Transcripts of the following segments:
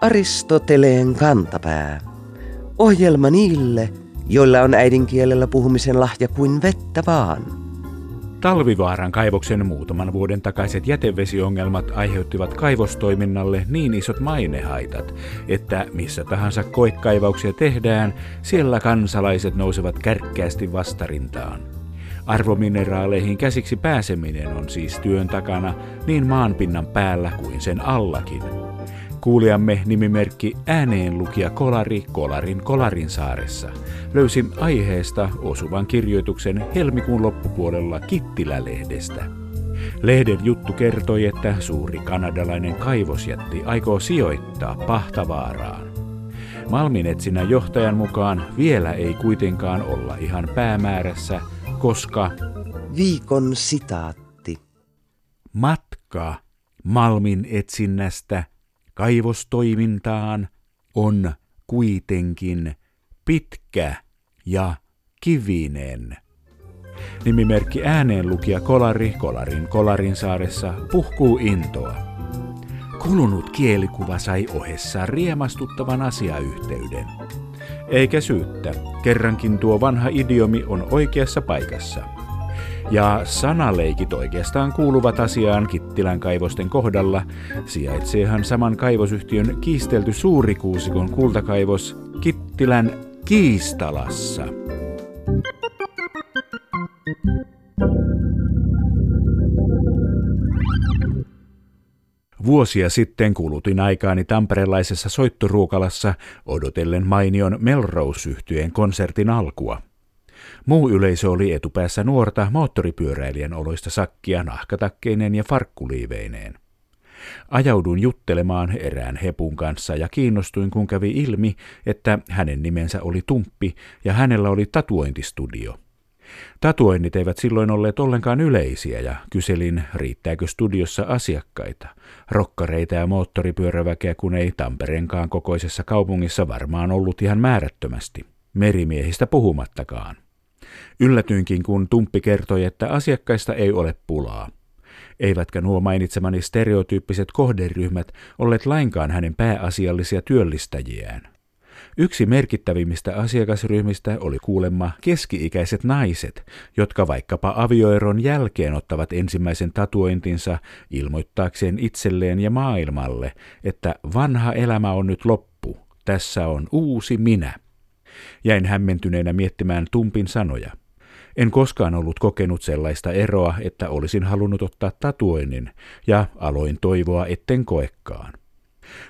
Aristoteleen kantapää. Ohjelma niille, joilla on äidinkielellä puhumisen lahja kuin vettä vaan. Talvivaaran kaivoksen muutaman vuoden takaiset jätevesiongelmat aiheuttivat kaivostoiminnalle niin isot mainehaitat, että missä tahansa koekaivauksia tehdään, siellä kansalaiset nousevat kärkkäästi vastarintaan. Arvomineraaleihin käsiksi pääseminen on siis työn takana niin maanpinnan päällä kuin sen allakin. Kuulijamme nimimerkki ääneenlukija Kolari Kolarin Kolarin saaressa löysi aiheesta osuvan kirjoituksen helmikuun loppupuolella Kittilä-lehdestä. Lehden juttu kertoi, että suuri kanadalainen kaivosjätti aikoo sijoittaa Pahtavaaraan. Malminetsinnän johtajan mukaan vielä ei kuitenkaan olla ihan päämäärässä, koska Viikon sitaatti. matka Malmin etsinnästä kaivostoimintaan on kuitenkin pitkä ja kivinen. Nimimerkki ääneenlukija Kolari Kolarin Kolarin saaressa puhkuu intoa. Kulunut kielikuva sai ohessa riemastuttavan asiayhteyden. Eikä syyttä, kerrankin tuo vanha idiomi on oikeassa paikassa. Ja sanaleikit oikeastaan kuuluvat asiaan Kittilän kaivosten kohdalla. Sijaitseehan saman kaivosyhtiön kiistelty suurikuusikon kultakaivos Kittilän Kiistalassa. Vuosia sitten kulutin aikaani tamperelaisessa soittoruukalassa odotellen mainion Melrose-yhtyeen konsertin alkua. Muu yleisö oli etupäässä nuorta moottoripyöräilijän oloista sakkia nahkatakkeinen ja farkkuliiveineen. Ajaudun juttelemaan erään hepun kanssa ja kiinnostuin, kun kävi ilmi, että hänen nimensä oli Tumppi ja hänellä oli tatuointistudio. Tatuoinnit eivät silloin olleet ollenkaan yleisiä ja kyselin, riittääkö studiossa asiakkaita. Rokkareita ja moottoripyöräväkeä kun ei Tampereenkaan kokoisessa kaupungissa varmaan ollut ihan määrättömästi. Merimiehistä puhumattakaan. Yllätyinkin, kun Tumppi kertoi, että asiakkaista ei ole pulaa. Eivätkä nuo mainitsemani stereotyyppiset kohderyhmät olleet lainkaan hänen pääasiallisia työllistäjiään. Yksi merkittävimmistä asiakasryhmistä oli kuulemma keski-ikäiset naiset, jotka vaikkapa avioeron jälkeen ottavat ensimmäisen tatuointinsa ilmoittaakseen itselleen ja maailmalle, että vanha elämä on nyt loppu, tässä on uusi minä. Jäin hämmentyneenä miettimään Tumpin sanoja. En koskaan ollut kokenut sellaista eroa, että olisin halunnut ottaa tatuoinnin, ja aloin toivoa, etten koekkaan.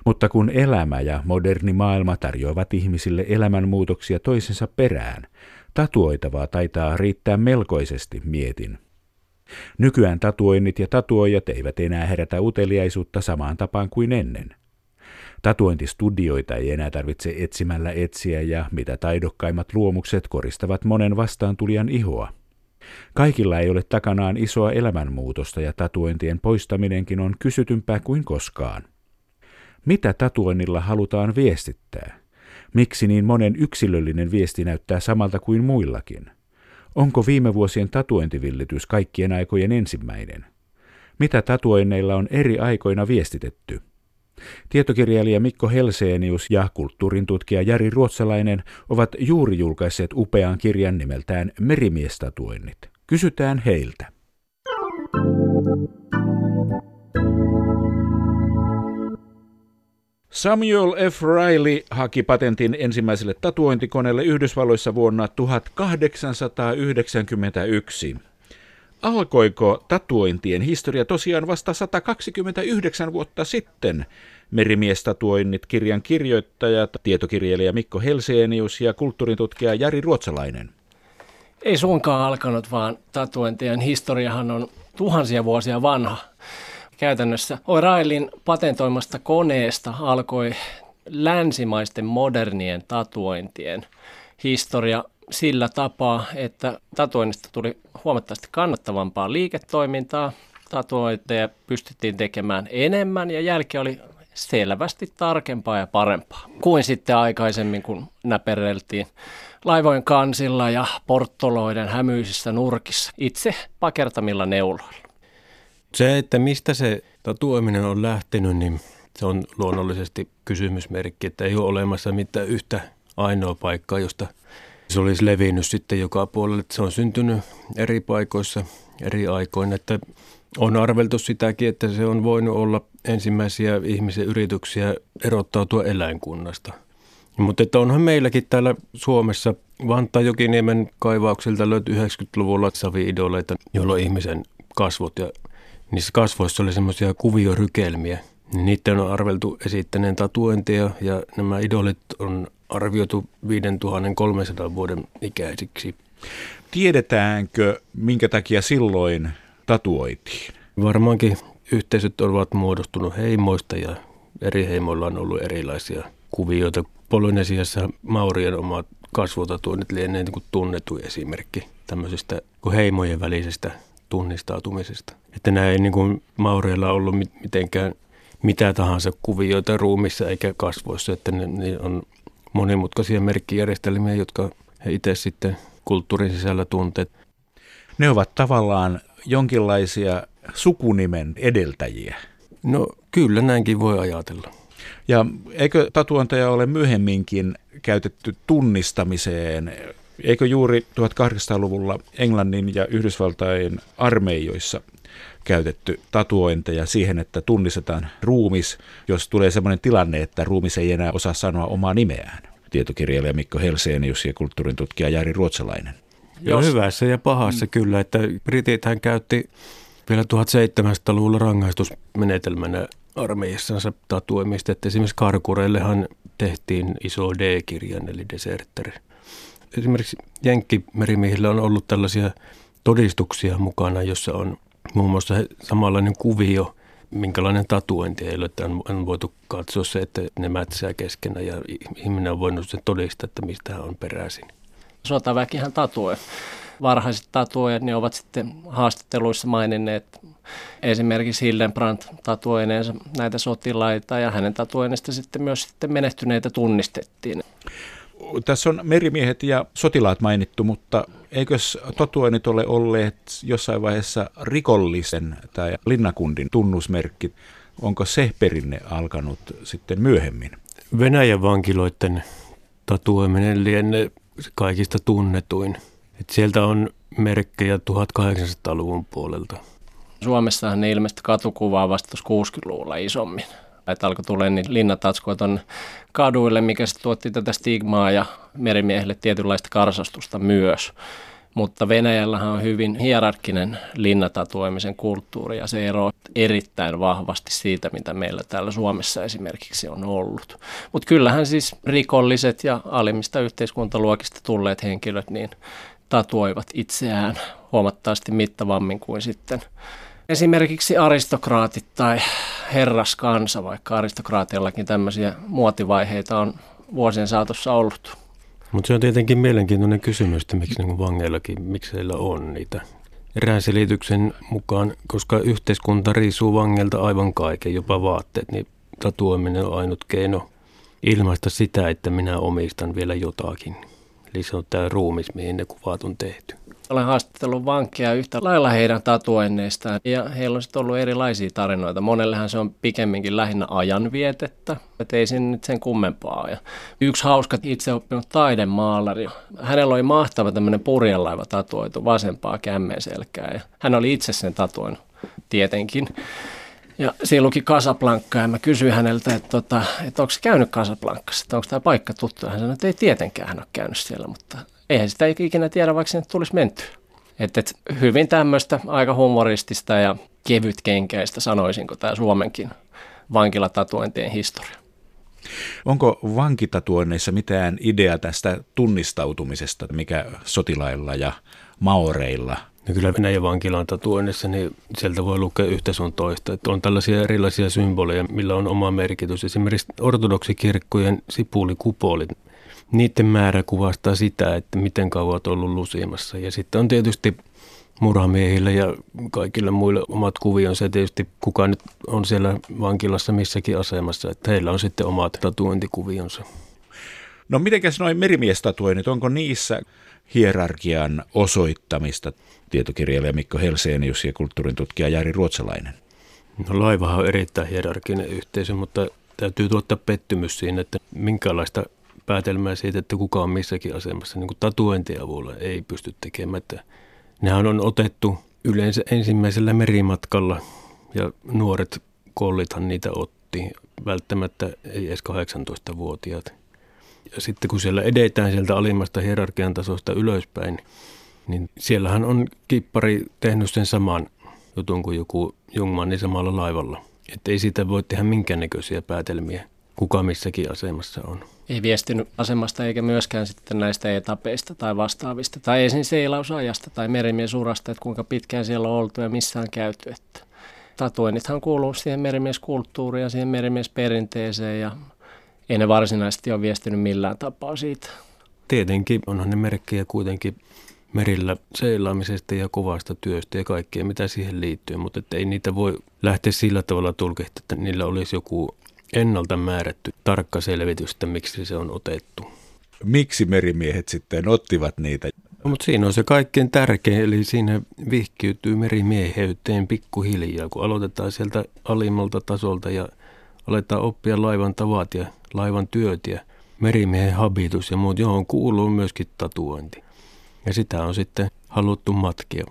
Mutta kun elämä ja moderni maailma tarjoavat ihmisille elämänmuutoksia toisensa perään, tatuoitavaa taitaa riittää melkoisesti, mietin. Nykyään tatuoinnit ja tatuoijat eivät enää herätä uteliaisuutta samaan tapaan kuin ennen. Tatuointistudioita ei enää tarvitse etsimällä etsiä ja mitä taidokkaimmat luomukset koristavat monen vastaantulijan ihoa. Kaikilla ei ole takanaan isoa elämänmuutosta ja tatuointien poistaminenkin on kysytympää kuin koskaan. Mitä tatuoinnilla halutaan viestittää? Miksi niin monen yksilöllinen viesti näyttää samalta kuin muillakin? Onko viime vuosien tatuointivillitys kaikkien aikojen ensimmäinen? Mitä tatuoinneilla on eri aikoina viestitetty? Tietokirjailija Mikko Helseenius ja kulttuurin tutkija Jari Ruotsalainen ovat juuri julkaisseet upean kirjan nimeltään Merimiestatuoinnit. Kysytään heiltä. Samuel F. Riley haki patentin ensimmäiselle tatuointikoneelle Yhdysvalloissa vuonna 1891. Alkoiko tatuointien historia tosiaan vasta 129 vuotta sitten? Merimiestatuoinnit kirjan kirjoittajat, tietokirjailija Mikko Helseenius ja kulttuurintutkija Jari Ruotsalainen. Ei suinkaan alkanut, vaan tatuointien historiahan on tuhansia vuosia vanha. Käytännössä O'Reillyn patentoimasta koneesta alkoi länsimaisten modernien tatuointien historia sillä tapaa, että tatuoinnista tuli huomattavasti kannattavampaa liiketoimintaa. Tatuointeja pystyttiin tekemään enemmän ja jälki oli selvästi tarkempaa ja parempaa kuin sitten aikaisemmin, kun näpereltiin laivojen kansilla ja porttoloiden hämyisissä nurkissa itse pakertamilla neuloilla. Se, että mistä se tatuoiminen on lähtenyt, niin se on luonnollisesti kysymysmerkki, että ei ole olemassa mitään yhtä ainoa paikkaa, josta se olisi levinnyt sitten joka puolelle. Se on syntynyt eri paikoissa eri aikoina, että on arveltu sitäkin, että se on voinut olla ensimmäisiä ihmisen yrityksiä erottautua eläinkunnasta. Mutta että onhan meilläkin täällä Suomessa Vantaa Jokiniemen kaivauksilta löytyi 90-luvulla savi-idoleita, jolloin ihmisen kasvot ja niissä kasvoissa oli semmoisia kuviorykelmiä. Niiden on arveltu esittäneen tatuointeja ja nämä idolit on arvioitu 5300 vuoden ikäisiksi. Tiedetäänkö, minkä takia silloin tatuoitiin? Varmaankin yhteisöt ovat muodostunut heimoista ja eri heimoilla on ollut erilaisia kuvioita. Polynesiassa Maurien omat kasvotatuoinnit lienee niin tunnettu esimerkki tämmöisestä heimojen välisestä tunnistautumisesta. Että nämä ei niin kuin Maureilla ollut mitenkään mitä tahansa kuvioita ruumissa eikä kasvoissa, että ne, ne on monimutkaisia merkkijärjestelmiä, jotka he itse sitten kulttuurin sisällä tunteet. Ne ovat tavallaan jonkinlaisia sukunimen edeltäjiä. No kyllä näinkin voi ajatella. Ja eikö tatuantaja ole myöhemminkin käytetty tunnistamiseen? Eikö juuri 1800-luvulla Englannin ja Yhdysvaltain armeijoissa käytetty tatuointeja siihen, että tunnistetaan ruumis, jos tulee sellainen tilanne, että ruumis ei enää osaa sanoa omaa nimeään? Tietokirjailija Mikko Helseenius ja kulttuurin tutkija Jari Ruotsalainen. Joo, jos... hyvässä ja pahassa mm. kyllä, että hän käytti vielä 1700-luvulla rangaistusmenetelmänä armeijassansa tatuoimista, että esimerkiksi karkureillehan tehtiin iso D-kirjan, eli deserter. Esimerkiksi jenkkimerimiehillä on ollut tällaisia todistuksia mukana, jossa on muun muassa samanlainen kuvio, minkälainen tatuointi heillä, että on, on voitu katsoa se, että ne mätsää keskenään ja ihminen on voinut sen todistaa, että mistä hän on peräisin. Sotaväkihän tatuoi. Varhaiset tatuojat ne ovat sitten haastatteluissa maininneet esimerkiksi Hildenbrandt tatuoineensa näitä sotilaita ja hänen tatuoineista sitten myös sitten menehtyneitä tunnistettiin. Tässä on merimiehet ja sotilaat mainittu, mutta eikös tatuoinnit ole olleet jossain vaiheessa rikollisen tai linnakundin tunnusmerkki? Onko se perinne alkanut sitten myöhemmin? Venäjän vankiloiden tatuoiminen lienee kaikista tunnetuin. Et sieltä on merkkejä 1800-luvun puolelta. Suomessahan ne ilmeisesti katukuvaa vasta 60-luvulla isommin. Että alkoi tulla niin linnatatskua tuonne kaduille, mikä sitten tuotti tätä stigmaa ja merimiehille tietynlaista karsastusta myös. Mutta Venäjällähän on hyvin hierarkkinen linnatatuoimisen kulttuuri ja se eroaa erittäin vahvasti siitä, mitä meillä täällä Suomessa esimerkiksi on ollut. Mutta kyllähän siis rikolliset ja alimmista yhteiskuntaluokista tulleet henkilöt niin tatuoivat itseään huomattavasti mittavammin kuin sitten esimerkiksi aristokraatit tai herraskansa, vaikka aristokraateillakin tämmöisiä muotivaiheita on vuosien saatossa ollut. Mutta se on tietenkin mielenkiintoinen kysymys, että miksi niin vangeillakin, miksi heillä on niitä. Erään selityksen mukaan, koska yhteiskunta riisuu vangelta aivan kaiken, jopa vaatteet, niin tatuoiminen on ainut keino ilmaista sitä, että minä omistan vielä jotakin. Eli se on tämä ruumis, mihin ne kuvat on tehty. Olen haastatellut vankia yhtä lailla heidän tatuoinneistaan ja heillä on sitten ollut erilaisia tarinoita. Monellehan se on pikemminkin lähinnä ajanvietettä, että ei sen nyt sen kummempaa. Ja yksi hauska itse oppinut taidemaalari, hänellä oli mahtava tämmöinen purjelaiva tatuoitu vasempaa kämmen selkää ja hän oli itse sen tatuoinut tietenkin. Ja siinä luki Casablanca ja mä kysyin häneltä, että, tota, että onko se käynyt Casablancassa, että onko tämä paikka tuttu. Hän sanoi, että ei tietenkään hän ole käynyt siellä, mutta eihän sitä ikinä tiedä, vaikka sinne tulisi menty. Että et, hyvin tämmöistä aika humoristista ja kevytkenkäistä sanoisinko tämä Suomenkin vankilatatuointien historia. Onko vankitatuoinneissa mitään idea tästä tunnistautumisesta, mikä sotilailla ja maoreilla No kyllä Venäjän vankilan tatuoinnissa, niin sieltä voi lukea yhtä sun toista. Että on tällaisia erilaisia symboleja, millä on oma merkitys. Esimerkiksi ortodoksikirkkojen sipulikupolit, niiden määrä kuvastaa sitä, että miten kauan olet ollut lusimassa. Ja sitten on tietysti murhamiehillä ja kaikille muille omat kuvionsa. Ja tietysti kuka nyt on siellä vankilassa missäkin asemassa, että heillä on sitten omat tatuointikuvionsa. No mitenkäs noin merimiestatuoinnit, onko niissä hierarkian osoittamista, tietokirjailija Mikko Helseenius ja kulttuurin tutkija Jari Ruotsalainen? No laivahan on erittäin hierarkinen yhteisö, mutta täytyy tuottaa pettymys siinä, että minkälaista päätelmää siitä, että kuka on missäkin asemassa, niin tatuointien avulla ei pysty tekemään. Että nehän on otettu yleensä ensimmäisellä merimatkalla ja nuoret kollithan niitä otti, välttämättä ei edes 18-vuotiaat. Ja sitten kun siellä edetään sieltä alimmasta hierarkian tasosta ylöspäin, niin siellähän on kippari tehnyt sen saman jutun kuin joku Jungmanni samalla laivalla. Että ei siitä voi tehdä minkäännäköisiä päätelmiä, kuka missäkin asemassa on. Ei viestinyt asemasta eikä myöskään sitten näistä etapeista tai vastaavista, tai esim. seilausajasta tai merimiesurasta, että kuinka pitkään siellä on oltu ja missä on käyty. Että tatuoinnithan kuuluu siihen merimieskulttuuriin ja siihen merimiesperinteeseen ja ei ne varsinaisesti ole viestinyt millään tapaa siitä. Tietenkin onhan ne merkkejä kuitenkin merillä seilaamisesta ja kovasta työstä ja kaikkea, mitä siihen liittyy, mutta ei niitä voi lähteä sillä tavalla tulkehtia, että niillä olisi joku ennalta määrätty tarkka selvitys, että miksi se on otettu. Miksi merimiehet sitten ottivat niitä? No, mutta siinä on se kaikkein tärkein, eli siinä vihkiytyy merimieheyteen pikkuhiljaa, kun aloitetaan sieltä alimmalta tasolta ja aletaan oppia laivan tavat ja laivan työt ja merimiehen habitus ja muut, johon kuuluu myöskin tatuointi. Ja sitä on sitten haluttu matkia.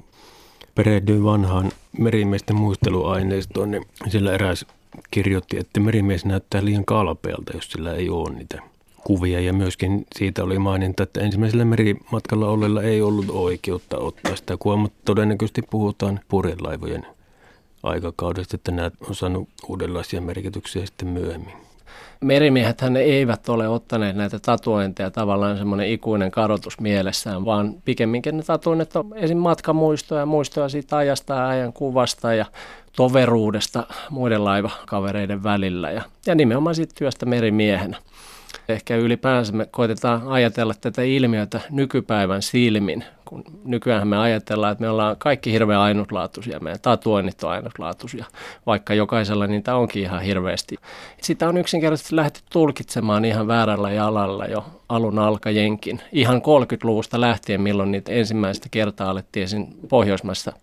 Perehdyin vanhaan merimiesten muisteluaineistoon, niin sillä eräs kirjoitti, että merimies näyttää liian kalpealta, jos sillä ei ole niitä kuvia. Ja myöskin siitä oli maininta, että ensimmäisellä merimatkalla olleella ei ollut oikeutta ottaa sitä kuvaa, mutta todennäköisesti puhutaan purjelaivojen aikakaudesta, että nämä on saanut uudenlaisia merkityksiä sitten myöhemmin merimiehet eivät ole ottaneet näitä tatuointeja tavallaan semmoinen ikuinen kadotus mielessään, vaan pikemminkin ne tatuoinnit on esim. matkamuistoja, muistoja siitä ajasta ja ajan kuvasta ja toveruudesta muiden laivakavereiden välillä ja, ja nimenomaan siitä työstä merimiehenä. Ehkä ylipäänsä me koitetaan ajatella tätä ilmiötä nykypäivän silmin, kun nykyään me ajatellaan, että me ollaan kaikki hirveän ainutlaatuisia, meidän tatuoinnit on ainutlaatuisia, vaikka jokaisella niitä onkin ihan hirveästi. Sitä on yksinkertaisesti lähdetty tulkitsemaan ihan väärällä jalalla jo alun alkajenkin. Ihan 30-luvusta lähtien, milloin niitä ensimmäistä kertaa alettiin Pohjoismaissa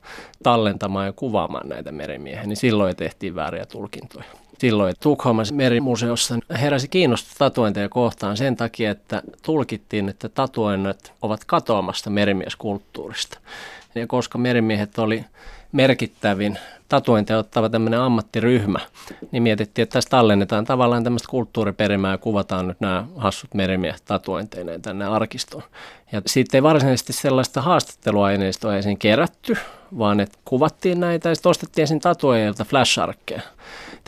tallentamaan ja kuvaamaan näitä merimiehiä, niin silloin tehtiin vääriä tulkintoja silloin Tukholman merimuseossa heräsi kiinnostus tatuointeja kohtaan sen takia, että tulkittiin, että tatuoinnit ovat katoamasta merimieskulttuurista. Ja koska merimiehet oli merkittävin tatuointeja ottava tämmöinen ammattiryhmä, niin mietittiin, että tässä tallennetaan tavallaan tämmöistä kulttuuriperimää ja kuvataan nyt nämä hassut merimiehet tatuointeineen tänne arkistoon. Ja sitten ei varsinaisesti sellaista haastatteluaineistoa ensin kerätty, vaan että kuvattiin näitä ja sitten ostettiin ensin flash-arkkeja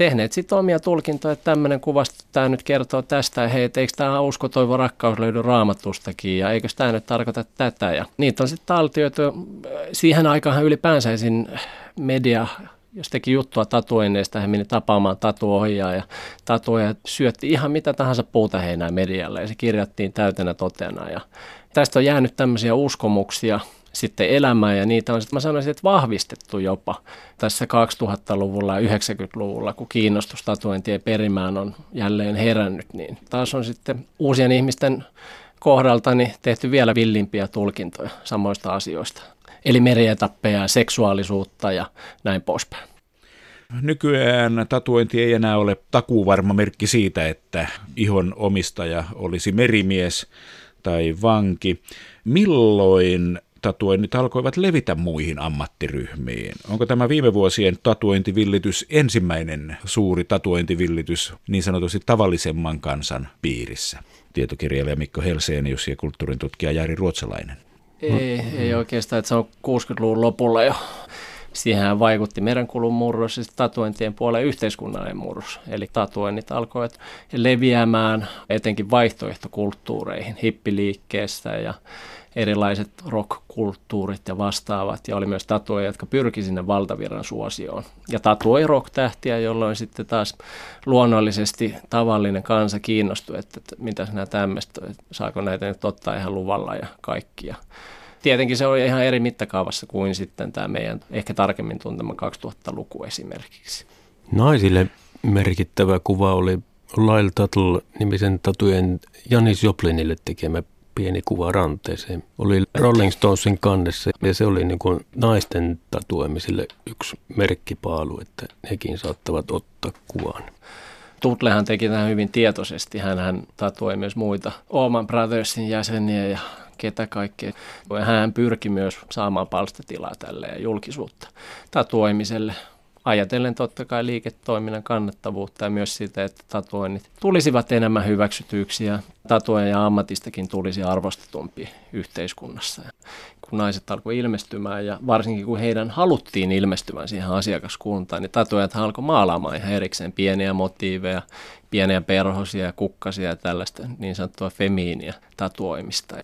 tehneet sitten omia tulkintoja, että tämmöinen kuvasta tämä nyt kertoo tästä, ja hei, et eikö tämä usko, toivo, rakkaus löydy raamatustakin, ja eikö tämä nyt tarkoita tätä, ja niitä on sitten taltioitu. Siihen aikaan ylipäänsä esim. Media jos teki juttua tatuoinneista, hän meni tapaamaan tatuohjaa ja tatuoja syötti ihan mitä tahansa puuta heinää medialle ja se kirjattiin täytenä totena. Ja tästä on jäänyt tämmöisiä uskomuksia, sitten elämään ja niitä on sitten mä sanoisin, että vahvistettu jopa tässä 2000-luvulla ja 90-luvulla, kun kiinnostus tatuointien perimään on jälleen herännyt, niin taas on sitten uusien ihmisten kohdalta niin tehty vielä villimpiä tulkintoja samoista asioista. Eli merietappeja, seksuaalisuutta ja näin poispäin. Nykyään tatuointi ei enää ole takuvarma merkki siitä, että ihon omistaja olisi merimies tai vanki. Milloin tatuoinnit alkoivat levitä muihin ammattiryhmiin. Onko tämä viime vuosien tatuointivillitys ensimmäinen suuri tatuointivillitys niin sanotusti tavallisemman kansan piirissä? Tietokirjailija Mikko Helseenius ja kulttuurin tutkija Jari Ruotsalainen. Ei, ei oikeastaan, että se on 60-luvun lopulla jo. Siihen vaikutti merenkulun murros ja tatuointien puoleen yhteiskunnallinen murros. Eli tatuoinnit alkoivat leviämään etenkin vaihtoehtokulttuureihin, hippiliikkeessä ja erilaiset rock-kulttuurit ja vastaavat, ja oli myös tatuoja, jotka pyrki sinne valtavirran suosioon. Ja tatuoi rock-tähtiä, jolloin sitten taas luonnollisesti tavallinen kansa kiinnostui, että, että mitä nämä tämmöistä, saako näitä nyt ottaa ihan luvalla ja kaikkia. Tietenkin se oli ihan eri mittakaavassa kuin sitten tämä meidän ehkä tarkemmin tuntema 2000-luku esimerkiksi. Naisille merkittävä kuva oli Lyle Tuttle nimisen tatujen Janis Joplinille tekemä pieni kuva ranteeseen. Oli Rolling Stonesin kannessa ja se oli niin kuin naisten tatuoimiselle yksi merkkipaalu, että hekin saattavat ottaa kuvan. Tutlehan teki tämän hyvin tietoisesti. Hän tatuoi myös muita Oman Brothersin jäseniä ja ketä kaikkea. Hän pyrki myös saamaan palstatilaa tälle ja julkisuutta tatuoimiselle ajatellen totta kai liiketoiminnan kannattavuutta ja myös sitä, että tatuoinnit tulisivat enemmän hyväksytyksi ja ja ammatistakin tulisi arvostetumpi yhteiskunnassa. Kun naiset alkoi ilmestymään ja varsinkin kun heidän haluttiin ilmestyvän siihen asiakaskuntaan, niin tatuojat alkoi maalaamaan ihan erikseen pieniä motiiveja, pieniä perhosia, kukkasia ja tällaista niin sanottua femiiniä tatuoimista.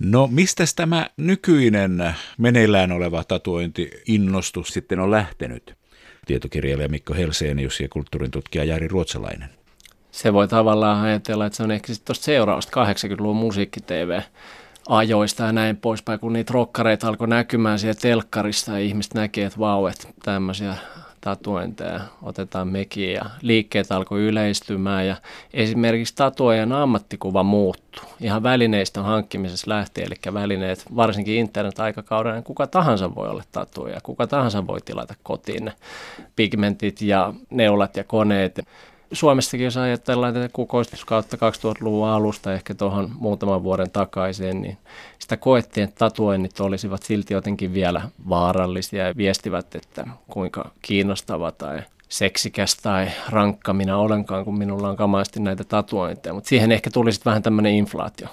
No mistä tämä nykyinen meneillään oleva tatuointi-innostus sitten on lähtenyt? Tietokirjailija Mikko Helsenius ja kulttuurin tutkija Jari Ruotsalainen. Se voi tavallaan ajatella, että se on ehkä tuosta seurausta 80-luvun musiikki-tv ajoista ja näin poispäin, kun niitä rokkareita alkoi näkymään siellä telkkarissa ja ihmiset näkee, että vau, että tämmöisiä tatuointeja otetaan mekin ja liikkeet alkoi yleistymään ja esimerkiksi tatuojan ammattikuva muuttui ihan välineistä hankkimisessa lähtien, eli välineet varsinkin internet-aikakaudella niin kuka tahansa voi olla tatuoja, kuka tahansa voi tilata kotiin pigmentit ja neulat ja koneet. Suomessakin jos ajatellaan tätä kukoistuskautta 2000-luvun alusta ehkä tuohon muutaman vuoden takaisin, niin sitä koettiin, että tatuoinnit olisivat silti jotenkin vielä vaarallisia ja viestivät, että kuinka kiinnostava tai seksikäs tai rankka minä olenkaan, kun minulla on kamaasti näitä tatuointeja. Mutta siihen ehkä tuli sitten vähän tämmöinen inflaatio.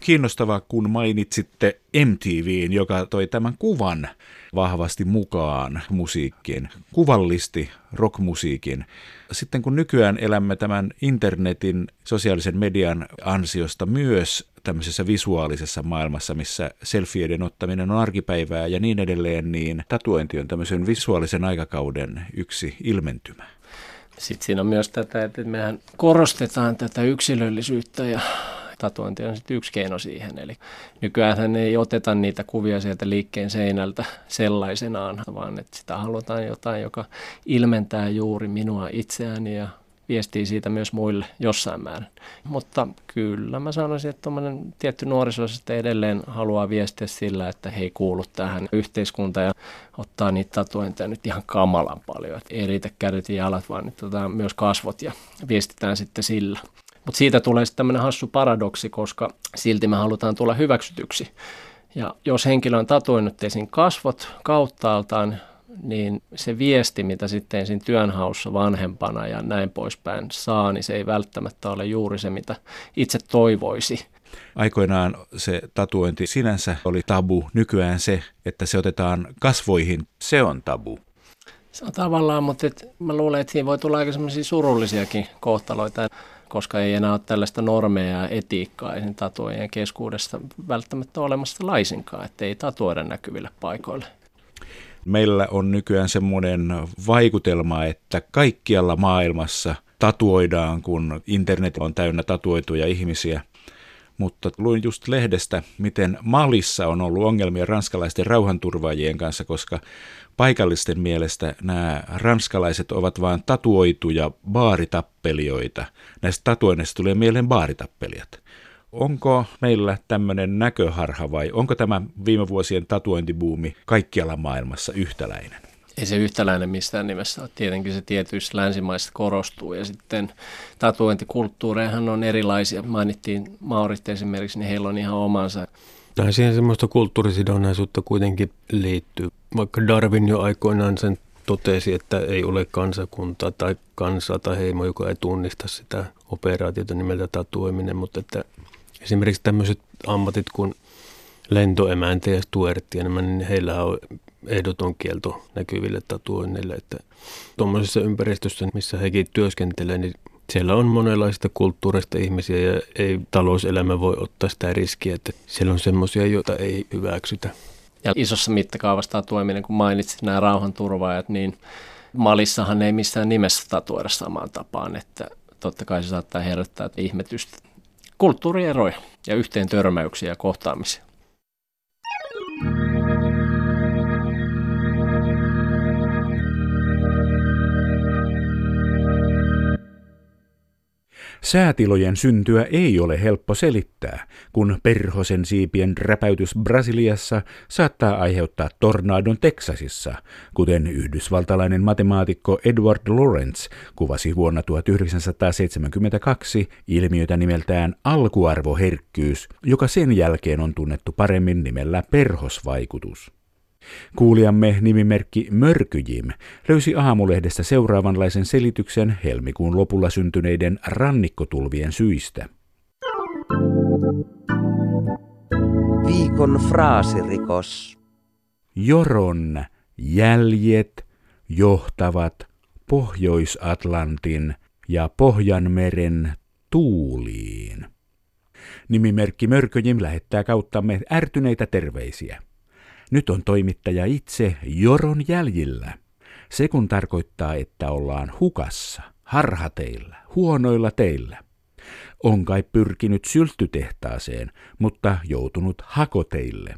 Kiinnostavaa, kun mainitsitte MTVin, joka toi tämän kuvan vahvasti mukaan musiikkiin, kuvallisti rockmusiikin. Sitten kun nykyään elämme tämän internetin, sosiaalisen median ansiosta myös tämmöisessä visuaalisessa maailmassa, missä selfieiden ottaminen on arkipäivää ja niin edelleen, niin tatuointi on tämmöisen visuaalisen aikakauden yksi ilmentymä. Sitten siinä on myös tätä, että mehän korostetaan tätä yksilöllisyyttä ja tatuointi on sitten yksi keino siihen. Eli nykyään ei oteta niitä kuvia sieltä liikkeen seinältä sellaisenaan, vaan että sitä halutaan jotain, joka ilmentää juuri minua itseäni ja viestii siitä myös muille jossain määrin. Mutta kyllä mä sanoisin, että tuommoinen tietty nuoriso sitten edelleen haluaa viestiä sillä, että he ei kuulu tähän yhteiskuntaan ja ottaa niitä tatuointeja nyt ihan kamalan paljon. Että ei riitä kädet ja jalat, vaan nyt otetaan myös kasvot ja viestitään sitten sillä. Mutta siitä tulee sitten tämmöinen hassu paradoksi, koska silti me halutaan tulla hyväksytyksi. Ja jos henkilö on tatuoinut esiin kasvot kauttaaltaan, niin se viesti, mitä sitten siinä työnhaussa vanhempana ja näin poispäin saa, niin se ei välttämättä ole juuri se, mitä itse toivoisi. Aikoinaan se tatuointi sinänsä oli tabu. Nykyään se, että se otetaan kasvoihin, se on tabu. Se on tavallaan, mutta et mä luulen, että siinä voi tulla aika semmoisia surullisiakin kohtaloita koska ei enää ole tällaista normeja ja etiikkaa esim. tatuojen keskuudessa välttämättä olemassa laisinkaan, että ei tatuoida näkyville paikoille. Meillä on nykyään semmoinen vaikutelma, että kaikkialla maailmassa tatuoidaan, kun internet on täynnä tatuoituja ihmisiä. Mutta luin just lehdestä, miten Malissa on ollut ongelmia ranskalaisten rauhanturvaajien kanssa, koska paikallisten mielestä nämä ranskalaiset ovat vain tatuoituja baaritappelijoita. Näistä tatuoinneista tulee mieleen baaritappelijat. Onko meillä tämmöinen näköharha vai onko tämä viime vuosien tatuointibuumi kaikkialla maailmassa yhtäläinen? Ei se yhtäläinen missään nimessä ole. Tietenkin se tietyissä länsimaissa korostuu ja sitten tatuointikulttuureihan on erilaisia. Mainittiin Maurit esimerkiksi, niin heillä on ihan omansa. Tai siihen semmoista kulttuurisidonnaisuutta kuitenkin liittyy. Vaikka Darwin jo aikoinaan sen totesi, että ei ole kansakuntaa tai kansaa tai heimo, joka ei tunnista sitä operaatiota nimeltä tatuoiminen, mutta että esimerkiksi tämmöiset ammatit kuin lentoemäntä ja stuertti, niin heillä on ehdoton kielto näkyville tatuoinneille, että tuommoisessa ympäristössä, missä hekin työskentelee, niin siellä on monenlaista kulttuurista ihmisiä ja ei talouselämä voi ottaa sitä riskiä, että siellä on semmoisia, joita ei hyväksytä. Ja isossa mittakaavassa tatuoiminen, kun mainitsit nämä rauhanturvaajat, niin Malissahan ei missään nimessä tatuoida samaan tapaan, että totta kai se saattaa herättää ihmetystä. Kulttuurieroja ja yhteen törmäyksiä ja kohtaamisia. Säätilojen syntyä ei ole helppo selittää, kun perhosen siipien räpäytys Brasiliassa saattaa aiheuttaa tornadon Teksasissa, kuten yhdysvaltalainen matemaatikko Edward Lawrence kuvasi vuonna 1972 ilmiötä nimeltään alkuarvoherkkyys, joka sen jälkeen on tunnettu paremmin nimellä perhosvaikutus. Kuulijamme nimimerkki Mörkyjim löysi aamulehdestä seuraavanlaisen selityksen helmikuun lopulla syntyneiden rannikkotulvien syistä. Viikon fraasirikos. Joron jäljet johtavat Pohjois-Atlantin ja Pohjanmeren tuuliin. Nimimerkki Mörköjim lähettää kauttamme ärtyneitä terveisiä. Nyt on toimittaja itse joron jäljillä. Se kun tarkoittaa, että ollaan hukassa, harhateillä, huonoilla teillä. On kai pyrkinyt sylttytehtaaseen, mutta joutunut hakoteille.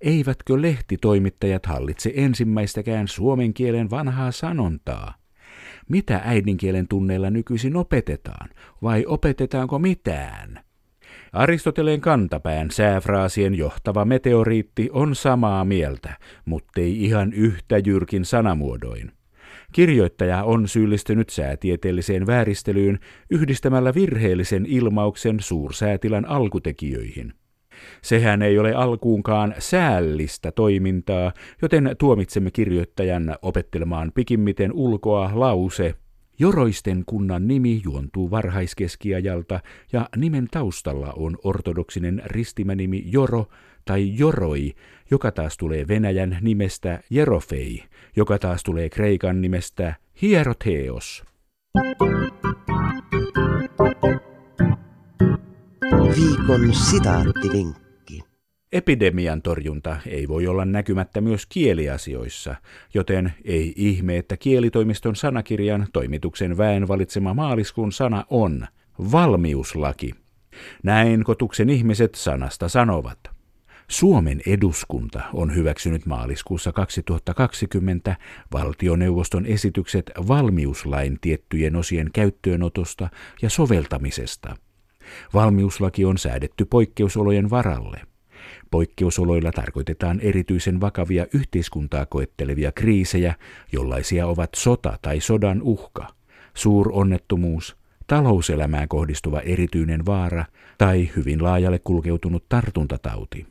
Eivätkö lehtitoimittajat hallitse ensimmäistäkään suomen kielen vanhaa sanontaa? Mitä äidinkielen tunneilla nykyisin opetetaan, vai opetetaanko mitään? Aristoteleen kantapään sääfraasien johtava meteoriitti on samaa mieltä, muttei ihan yhtä jyrkin sanamuodoin. Kirjoittaja on syyllistynyt säätieteelliseen vääristelyyn yhdistämällä virheellisen ilmauksen suursäätilän alkutekijöihin. Sehän ei ole alkuunkaan säällistä toimintaa, joten tuomitsemme kirjoittajan opettelemaan pikimmiten ulkoa lause – Joroisten kunnan nimi juontuu varhaiskeskiajalta ja nimen taustalla on ortodoksinen ristimänimi Joro tai Joroi, joka taas tulee Venäjän nimestä Jerofei, joka taas tulee Kreikan nimestä Hierotheos. Viikon sitaattivinkki. Epidemian torjunta ei voi olla näkymättä myös kieliasioissa, joten ei ihme, että kielitoimiston sanakirjan toimituksen väen valitsema maaliskuun sana on valmiuslaki. Näin kotuksen ihmiset sanasta sanovat. Suomen eduskunta on hyväksynyt maaliskuussa 2020 valtioneuvoston esitykset valmiuslain tiettyjen osien käyttöönotosta ja soveltamisesta. Valmiuslaki on säädetty poikkeusolojen varalle – Poikkeusoloilla tarkoitetaan erityisen vakavia yhteiskuntaa koettelevia kriisejä, jollaisia ovat sota tai sodan uhka, suuronnettomuus, talouselämään kohdistuva erityinen vaara tai hyvin laajalle kulkeutunut tartuntatauti.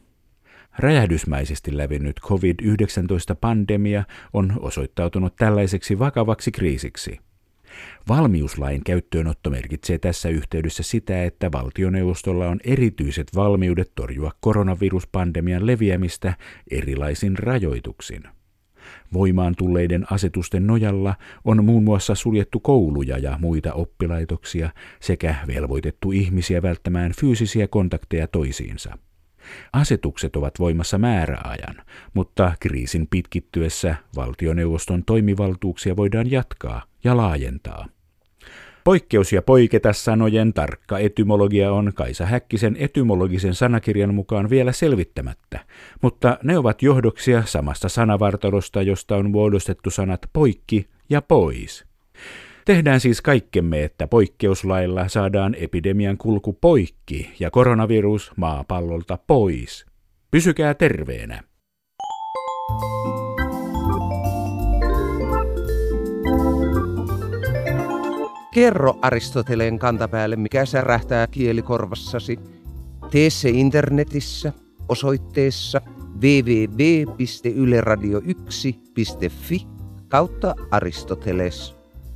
Räjähdysmäisesti levinnyt COVID-19-pandemia on osoittautunut tällaiseksi vakavaksi kriisiksi. Valmiuslain käyttöönotto merkitsee tässä yhteydessä sitä, että valtioneuvostolla on erityiset valmiudet torjua koronaviruspandemian leviämistä erilaisin rajoituksin. Voimaan tulleiden asetusten nojalla on muun muassa suljettu kouluja ja muita oppilaitoksia sekä velvoitettu ihmisiä välttämään fyysisiä kontakteja toisiinsa. Asetukset ovat voimassa määräajan, mutta kriisin pitkittyessä valtioneuvoston toimivaltuuksia voidaan jatkaa ja laajentaa. Poikkeus ja poiketa sanojen tarkka etymologia on Kaisa Häkkisen etymologisen sanakirjan mukaan vielä selvittämättä, mutta ne ovat johdoksia samasta sanavartalosta, josta on muodostettu sanat poikki ja pois. Tehdään siis kaikkemme, että poikkeuslailla saadaan epidemian kulku poikki ja koronavirus maapallolta pois. Pysykää terveenä. Kerro Aristoteleen kantapäälle, mikä särähtää kielikorvassasi. Tee se internetissä osoitteessa www.yleradio1.fi kautta Aristoteles